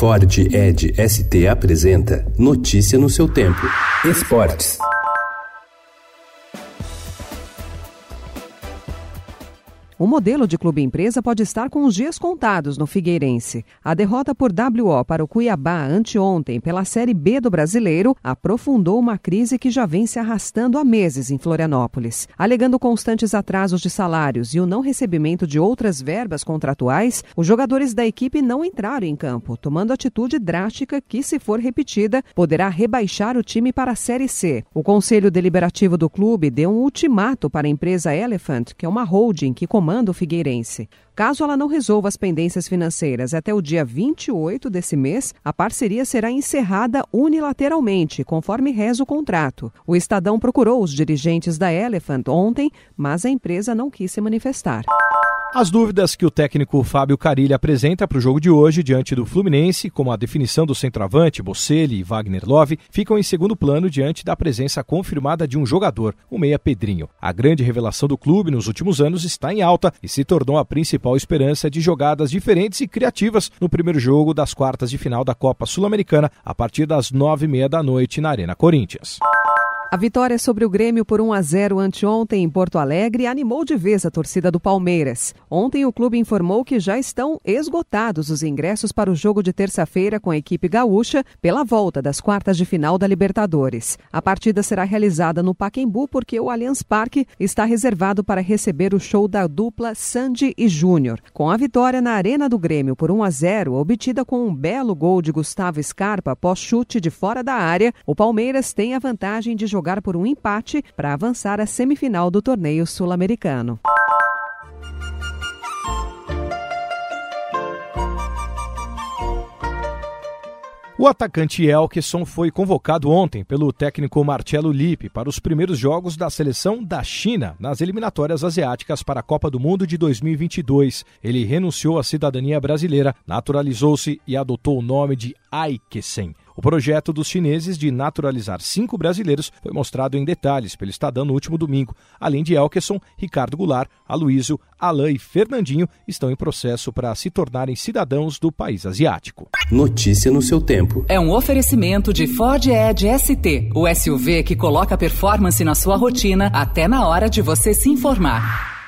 Ford Ed ST apresenta Notícia no seu tempo. Esportes. O modelo de clube-empresa pode estar com os dias contados no Figueirense. A derrota por WO para o Cuiabá anteontem pela Série B do Brasileiro aprofundou uma crise que já vem se arrastando há meses em Florianópolis. Alegando constantes atrasos de salários e o não recebimento de outras verbas contratuais, os jogadores da equipe não entraram em campo, tomando atitude drástica que, se for repetida, poderá rebaixar o time para a Série C. O Conselho Deliberativo do clube deu um ultimato para a empresa Elephant, que é uma holding que comanda comanda o Figueirense. Caso ela não resolva as pendências financeiras até o dia 28 desse mês, a parceria será encerrada unilateralmente, conforme reza o contrato. O Estadão procurou os dirigentes da Elephant ontem, mas a empresa não quis se manifestar. As dúvidas que o técnico Fábio Carilli apresenta para o jogo de hoje diante do Fluminense, como a definição do centroavante, Bocelli e Wagner Love, ficam em segundo plano diante da presença confirmada de um jogador, o meia Pedrinho. A grande revelação do clube nos últimos anos está em alta e se tornou a principal esperança de jogadas diferentes e criativas no primeiro jogo das quartas de final da Copa Sul-Americana, a partir das nove e meia da noite na Arena Corinthians. A vitória sobre o Grêmio por 1 a 0 anteontem em Porto Alegre animou de vez a torcida do Palmeiras. Ontem o clube informou que já estão esgotados os ingressos para o jogo de terça-feira com a equipe gaúcha pela volta das quartas de final da Libertadores. A partida será realizada no Paquembu porque o Allianz Parque está reservado para receber o show da dupla Sandy e Júnior. Com a vitória na Arena do Grêmio por 1 a 0, obtida com um belo gol de Gustavo Scarpa após chute de fora da área, o Palmeiras tem a vantagem de jogar jogar por um empate para avançar à semifinal do torneio sul-americano. O atacante Elkeson foi convocado ontem pelo técnico Marcelo Lippe para os primeiros jogos da seleção da China nas eliminatórias asiáticas para a Copa do Mundo de 2022. Ele renunciou à cidadania brasileira, naturalizou-se e adotou o nome de Aikesen. O projeto dos chineses de naturalizar cinco brasileiros foi mostrado em detalhes pelo Estadão no último domingo. Além de Elkeson, Ricardo Goulart, Aloysio, Alain e Fernandinho estão em processo para se tornarem cidadãos do país asiático. Notícia no seu tempo. É um oferecimento de Ford Edge ST, o SUV que coloca performance na sua rotina até na hora de você se informar.